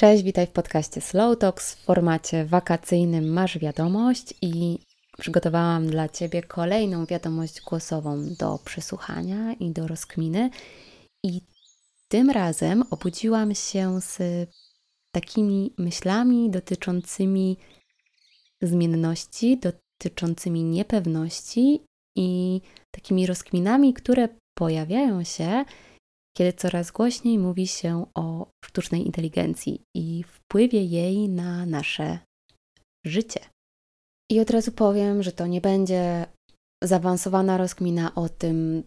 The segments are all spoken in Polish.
Cześć, witaj w podcaście Slow Talks w formacie wakacyjnym Masz Wiadomość i przygotowałam dla Ciebie kolejną wiadomość głosową do przesłuchania i do rozkminy. I tym razem obudziłam się z takimi myślami dotyczącymi zmienności, dotyczącymi niepewności i takimi rozkminami, które pojawiają się, kiedy coraz głośniej mówi się o sztucznej inteligencji i wpływie jej na nasze życie. I od razu powiem, że to nie będzie zaawansowana rozkmina o tym,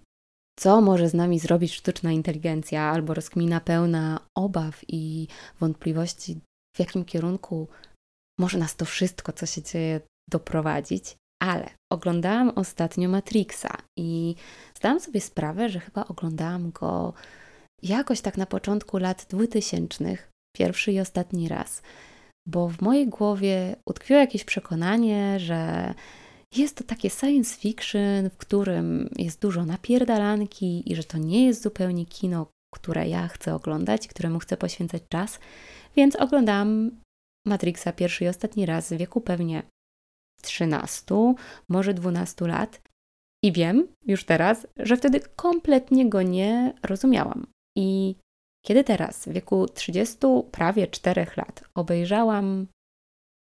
co może z nami zrobić sztuczna inteligencja, albo rozkmina pełna obaw i wątpliwości, w jakim kierunku może nas to wszystko, co się dzieje, doprowadzić. Ale oglądałam ostatnio Matrixa i zdałam sobie sprawę, że chyba oglądałam go jakoś tak na początku lat 2000, pierwszy i ostatni raz, bo w mojej głowie utkwiło jakieś przekonanie, że jest to takie science fiction, w którym jest dużo napierdalanki i że to nie jest zupełnie kino, które ja chcę oglądać, któremu chcę poświęcać czas, więc oglądałam Matrixa pierwszy i ostatni raz w wieku pewnie 13, może 12 lat. I wiem już teraz, że wtedy kompletnie go nie rozumiałam. I kiedy teraz, w wieku 30, prawie 4 lat, obejrzałam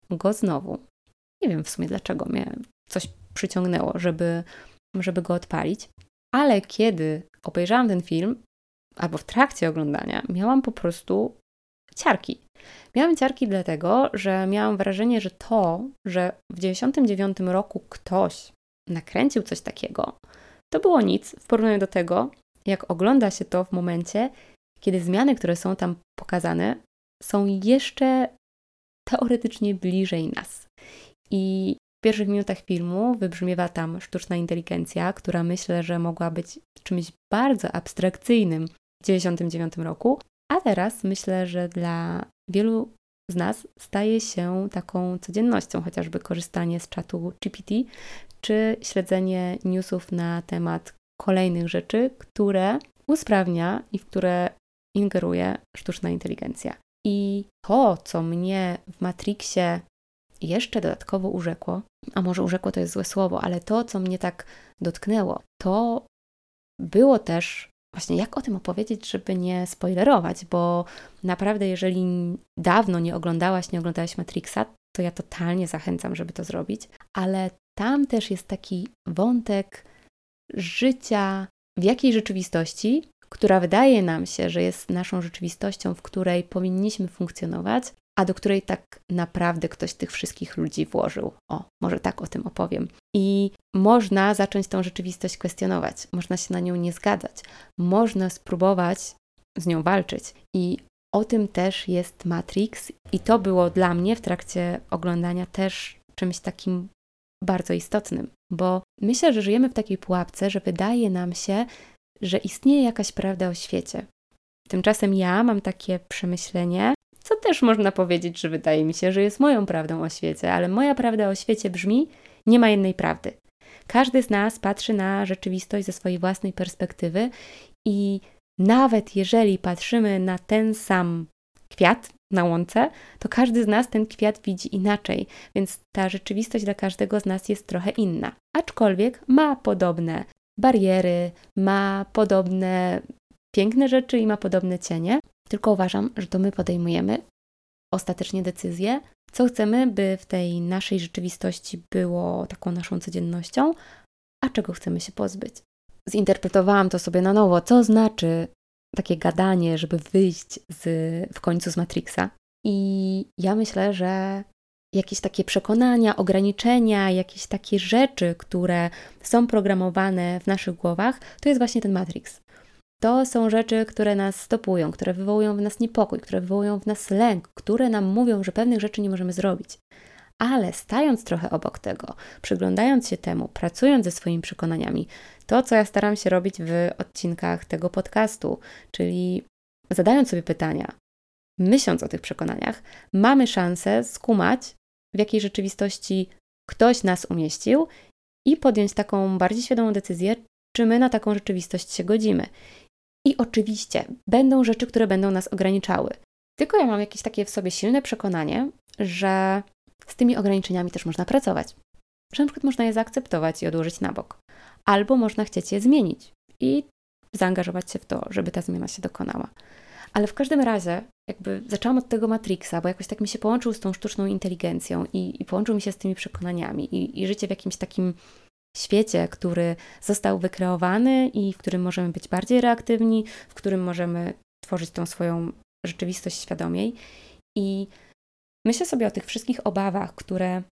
go znowu, nie wiem w sumie dlaczego mnie coś przyciągnęło, żeby, żeby go odpalić, ale kiedy obejrzałam ten film, albo w trakcie oglądania, miałam po prostu ciarki. Miałam ciarki dlatego, że miałam wrażenie, że to, że w 99 roku ktoś nakręcił coś takiego, to było nic w porównaniu do tego, jak ogląda się to w momencie, kiedy zmiany, które są tam pokazane, są jeszcze teoretycznie bliżej nas. I w pierwszych minutach filmu wybrzmiewa tam sztuczna inteligencja, która myślę, że mogła być czymś bardzo abstrakcyjnym w 1999 roku, a teraz myślę, że dla wielu z nas staje się taką codziennością, chociażby korzystanie z czatu GPT czy śledzenie newsów na temat kolejnych rzeczy, które usprawnia i w które ingeruje sztuczna inteligencja. I to, co mnie w Matrixie jeszcze dodatkowo urzekło, a może urzekło to jest złe słowo, ale to, co mnie tak dotknęło, to było też właśnie jak o tym opowiedzieć, żeby nie spoilerować, bo naprawdę, jeżeli dawno nie oglądałaś, nie oglądałaś Matrixa, to ja totalnie zachęcam, żeby to zrobić, ale tam też jest taki wątek życia w jakiej rzeczywistości, która wydaje nam się, że jest naszą rzeczywistością, w której powinniśmy funkcjonować, a do której tak naprawdę ktoś tych wszystkich ludzi włożył. O, może tak o tym opowiem. I można zacząć tą rzeczywistość kwestionować, można się na nią nie zgadzać, można spróbować z nią walczyć. I o tym też jest Matrix, i to było dla mnie w trakcie oglądania też czymś takim bardzo istotnym, bo myślę, że żyjemy w takiej pułapce, że wydaje nam się, że istnieje jakaś prawda o świecie. Tymczasem ja mam takie przemyślenie, co też można powiedzieć, że wydaje mi się, że jest moją prawdą o świecie, ale moja prawda o świecie brzmi: nie ma jednej prawdy. Każdy z nas patrzy na rzeczywistość ze swojej własnej perspektywy i nawet jeżeli patrzymy na ten sam kwiat na łące, to każdy z nas ten kwiat widzi inaczej, więc ta rzeczywistość dla każdego z nas jest trochę inna. Aczkolwiek ma podobne bariery, ma podobne piękne rzeczy i ma podobne cienie, tylko uważam, że to my podejmujemy ostatecznie decyzję, co chcemy, by w tej naszej rzeczywistości było taką naszą codziennością, a czego chcemy się pozbyć. Zinterpretowałam to sobie na nowo, co znaczy takie gadanie, żeby wyjść z, w końcu z Matrixa. I ja myślę, że jakieś takie przekonania, ograniczenia, jakieś takie rzeczy, które są programowane w naszych głowach, to jest właśnie ten Matrix. To są rzeczy, które nas stopują, które wywołują w nas niepokój, które wywołują w nas lęk, które nam mówią, że pewnych rzeczy nie możemy zrobić. Ale stając trochę obok tego, przyglądając się temu, pracując ze swoimi przekonaniami, to co ja staram się robić w odcinkach tego podcastu, czyli zadając sobie pytania, myśląc o tych przekonaniach, mamy szansę skumać, w jakiej rzeczywistości ktoś nas umieścił i podjąć taką bardziej świadomą decyzję, czy my na taką rzeczywistość się godzimy. I oczywiście będą rzeczy, które będą nas ograniczały. Tylko ja mam jakieś takie w sobie silne przekonanie, że z tymi ograniczeniami też można pracować. Że na przykład można je zaakceptować i odłożyć na bok. Albo można chcieć je zmienić i zaangażować się w to, żeby ta zmiana się dokonała. Ale w każdym razie, jakby zaczęłam od tego Matrixa, bo jakoś tak mi się połączył z tą sztuczną inteligencją i, i połączył mi się z tymi przekonaniami i, i życie w jakimś takim świecie, który został wykreowany i w którym możemy być bardziej reaktywni, w którym możemy tworzyć tą swoją rzeczywistość świadomiej. I myślę sobie o tych wszystkich obawach, które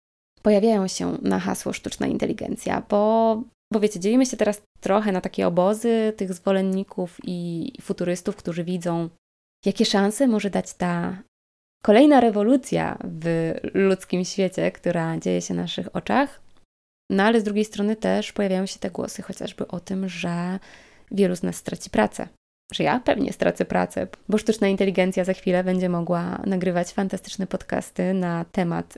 pojawiają się na hasło sztuczna inteligencja, bo, bo wiecie, dzielimy się teraz trochę na takie obozy tych zwolenników i futurystów, którzy widzą, jakie szanse może dać ta kolejna rewolucja w ludzkim świecie, która dzieje się na naszych oczach. No ale z drugiej strony też pojawiają się te głosy chociażby o tym, że wielu z nas straci pracę. Że ja pewnie stracę pracę, bo sztuczna inteligencja za chwilę będzie mogła nagrywać fantastyczne podcasty na temat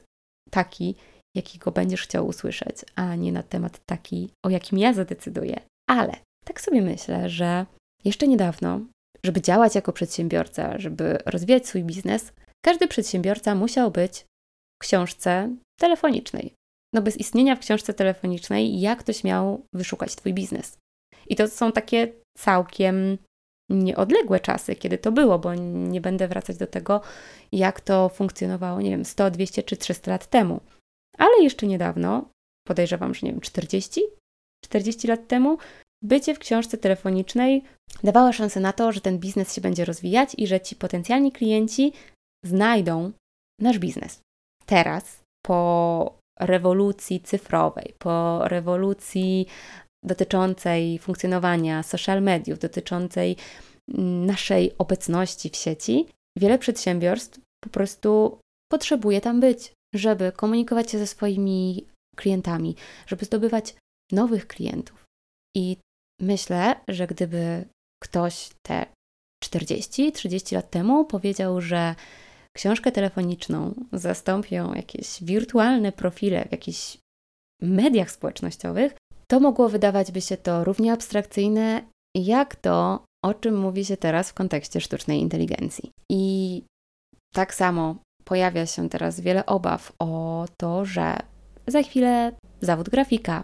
taki, jakiego będziesz chciał usłyszeć, a nie na temat taki, o jakim ja zadecyduję. Ale tak sobie myślę, że jeszcze niedawno, żeby działać jako przedsiębiorca, żeby rozwijać swój biznes, każdy przedsiębiorca musiał być w książce telefonicznej. No bez istnienia w książce telefonicznej, jak ktoś miał wyszukać Twój biznes? I to są takie całkiem nieodległe czasy, kiedy to było, bo nie będę wracać do tego, jak to funkcjonowało, nie wiem, 100, 200 czy 300 lat temu. Ale jeszcze niedawno, podejrzewam, że nie wiem, 40? 40 lat temu, bycie w książce telefonicznej dawało szansę na to, że ten biznes się będzie rozwijać i że ci potencjalni klienci znajdą nasz biznes. Teraz, po rewolucji cyfrowej, po rewolucji dotyczącej funkcjonowania social mediów, dotyczącej naszej obecności w sieci, wiele przedsiębiorstw po prostu potrzebuje tam być, żeby komunikować się ze swoimi klientami, żeby zdobywać nowych klientów. I myślę, że gdyby ktoś te 40-30 lat temu powiedział, że książkę telefoniczną zastąpią jakieś wirtualne profile w jakichś mediach społecznościowych, to mogło wydawać by się to równie abstrakcyjne, jak to, o czym mówi się teraz w kontekście sztucznej inteligencji. I tak samo pojawia się teraz wiele obaw o to, że za chwilę zawód grafika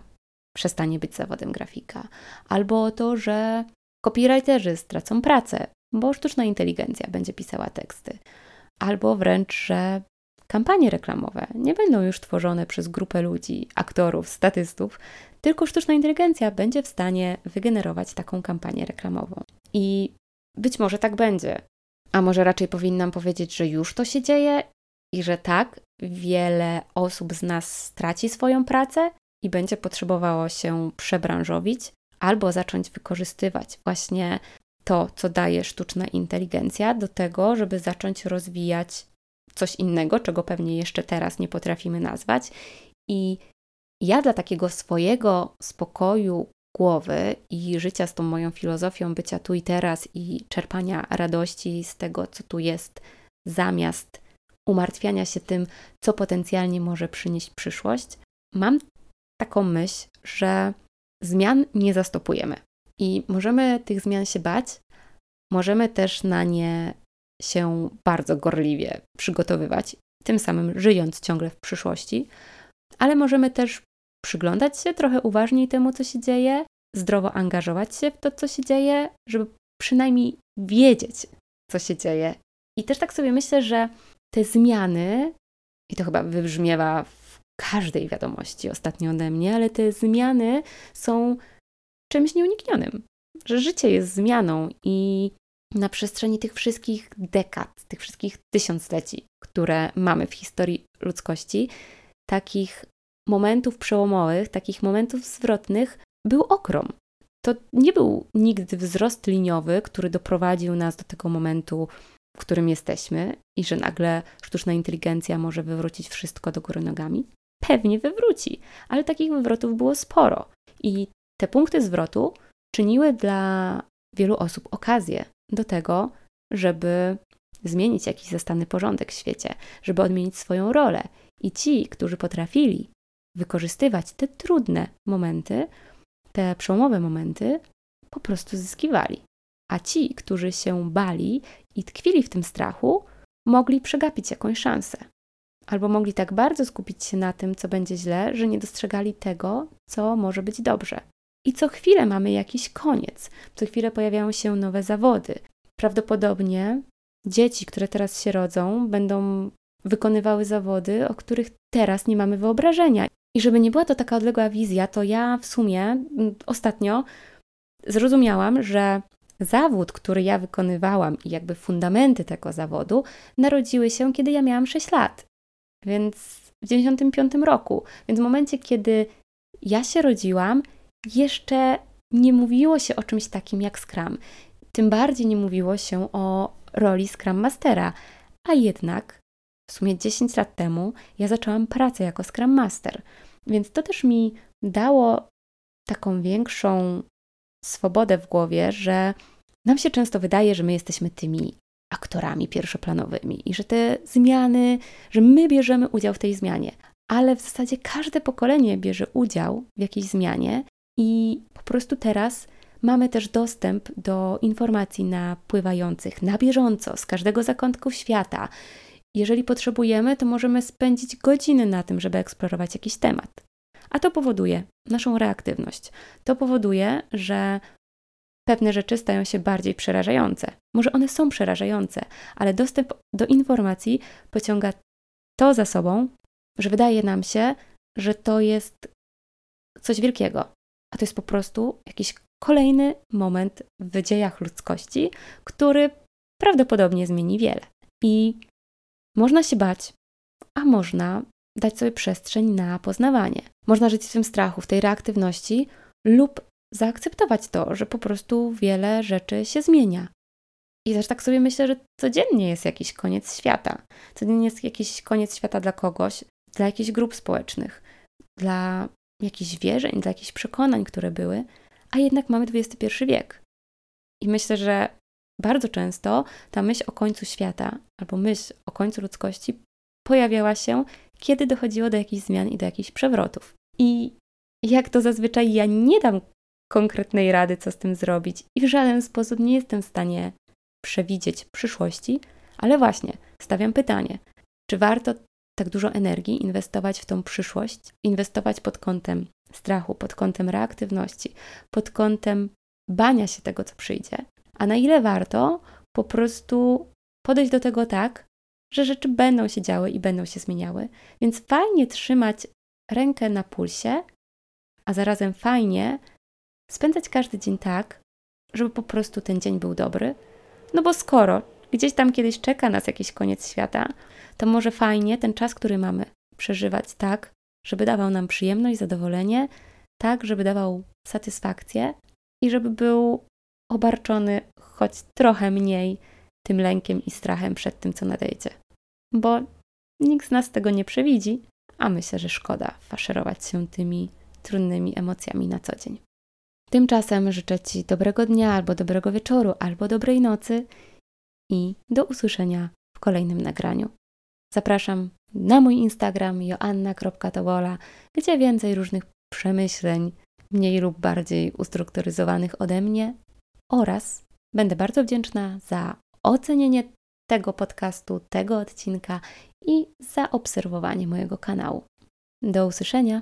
przestanie być zawodem grafika, albo o to, że copywriterzy stracą pracę, bo sztuczna inteligencja będzie pisała teksty, albo wręcz, że kampanie reklamowe nie będą już tworzone przez grupę ludzi, aktorów, statystów, tylko sztuczna inteligencja będzie w stanie wygenerować taką kampanię reklamową. I być może tak będzie. A może raczej powinnam powiedzieć, że już to się dzieje i że tak, wiele osób z nas straci swoją pracę i będzie potrzebowało się przebranżowić albo zacząć wykorzystywać właśnie to, co daje sztuczna inteligencja, do tego, żeby zacząć rozwijać coś innego, czego pewnie jeszcze teraz nie potrafimy nazwać. I ja dla takiego swojego spokoju głowy i życia z tą moją filozofią bycia tu i teraz i czerpania radości z tego, co tu jest, zamiast umartwiania się tym, co potencjalnie może przynieść przyszłość, mam taką myśl, że zmian nie zastopujemy. I możemy tych zmian się bać, możemy też na nie się bardzo gorliwie przygotowywać, tym samym żyjąc ciągle w przyszłości, ale możemy też przyglądać się trochę uważniej temu, co się dzieje, zdrowo angażować się w to, co się dzieje, żeby przynajmniej wiedzieć, co się dzieje. I też tak sobie myślę, że te zmiany, i to chyba wybrzmiewa w każdej wiadomości ostatnio ode mnie, ale te zmiany są czymś nieuniknionym, że życie jest zmianą i na przestrzeni tych wszystkich dekad, tych wszystkich tysiącleci, które mamy w historii ludzkości, takich momentów przełomowych, takich momentów zwrotnych był okrom. To nie był nigdy wzrost liniowy, który doprowadził nas do tego momentu, w którym jesteśmy i że nagle sztuczna inteligencja może wywrócić wszystko do góry nogami. Pewnie wywróci, ale takich wywrotów było sporo. I te punkty zwrotu czyniły dla wielu osób okazję do tego, żeby zmienić jakiś zastany porządek w świecie, żeby odmienić swoją rolę. I ci, którzy potrafili wykorzystywać te trudne momenty, te przełomowe momenty, po prostu zyskiwali. A ci, którzy się bali i tkwili w tym strachu, mogli przegapić jakąś szansę. Albo mogli tak bardzo skupić się na tym, co będzie źle, że nie dostrzegali tego, co może być dobrze. I co chwilę mamy jakiś koniec. Co chwilę pojawiają się nowe zawody. Prawdopodobnie dzieci, które teraz się rodzą, będą wykonywały zawody, o których teraz nie mamy wyobrażenia. I żeby nie była to taka odległa wizja, to ja w sumie mm, ostatnio zrozumiałam, że zawód, który ja wykonywałam i jakby fundamenty tego zawodu narodziły się, kiedy ja miałam 6 lat. Więc w 95 roku. Więc w momencie, kiedy ja się rodziłam, jeszcze nie mówiło się o czymś takim jak Scrum. Tym bardziej nie mówiło się o roli Scrum Mastera. A jednak w sumie 10 lat temu ja zaczęłam pracę jako Scrum Master. Więc to też mi dało taką większą swobodę w głowie, że nam się często wydaje, że my jesteśmy tymi aktorami pierwszoplanowymi i że te zmiany, że my bierzemy udział w tej zmianie, ale w zasadzie każde pokolenie bierze udział w jakiejś zmianie i po prostu teraz mamy też dostęp do informacji napływających na bieżąco z każdego zakątku świata. Jeżeli potrzebujemy, to możemy spędzić godziny na tym, żeby eksplorować jakiś temat. A to powoduje naszą reaktywność. To powoduje, że pewne rzeczy stają się bardziej przerażające. Może one są przerażające, ale dostęp do informacji pociąga to za sobą, że wydaje nam się, że to jest coś wielkiego, to jest po prostu jakiś kolejny moment w dziejach ludzkości, który prawdopodobnie zmieni wiele. I można się bać, a można dać sobie przestrzeń na poznawanie. Można żyć w tym strachu, w tej reaktywności lub zaakceptować to, że po prostu wiele rzeczy się zmienia. I też tak sobie myślę, że codziennie jest jakiś koniec świata. Codziennie jest jakiś koniec świata dla kogoś, dla jakichś grup społecznych, dla jakichś wierzeń, dla jakichś przekonań, które były, a jednak mamy XXI wiek. I myślę, że bardzo często ta myśl o końcu świata albo myśl o końcu ludzkości pojawiała się, kiedy dochodziło do jakichś zmian i do jakichś przewrotów. I jak to zazwyczaj ja nie dam konkretnej rady, co z tym zrobić, i w żaden sposób nie jestem w stanie przewidzieć przyszłości, ale właśnie stawiam pytanie, czy warto tak dużo energii inwestować w tą przyszłość, inwestować pod kątem strachu, pod kątem reaktywności, pod kątem bania się tego, co przyjdzie, a na ile warto po prostu podejść do tego tak, że rzeczy będą się działy i będą się zmieniały. Więc fajnie trzymać rękę na pulsie, a zarazem fajnie spędzać każdy dzień tak, żeby po prostu ten dzień był dobry. No bo skoro gdzieś tam kiedyś czeka nas jakiś koniec świata, to może fajnie ten czas, który mamy, przeżywać tak, żeby dawał nam przyjemność, zadowolenie, tak, żeby dawał satysfakcję i żeby był obarczony choć trochę mniej tym lękiem i strachem przed tym, co nadejdzie. Bo nikt z nas tego nie przewidzi, a myślę, że szkoda faszerować się tymi trudnymi emocjami na co dzień. Tymczasem życzę Ci dobrego dnia, albo dobrego wieczoru, albo dobrej nocy i do usłyszenia w kolejnym nagraniu. Zapraszam na mój Instagram joanna.towola, gdzie więcej różnych przemyśleń, mniej lub bardziej ustrukturyzowanych ode mnie oraz będę bardzo wdzięczna za ocenienie tego podcastu, tego odcinka i za obserwowanie mojego kanału. Do usłyszenia!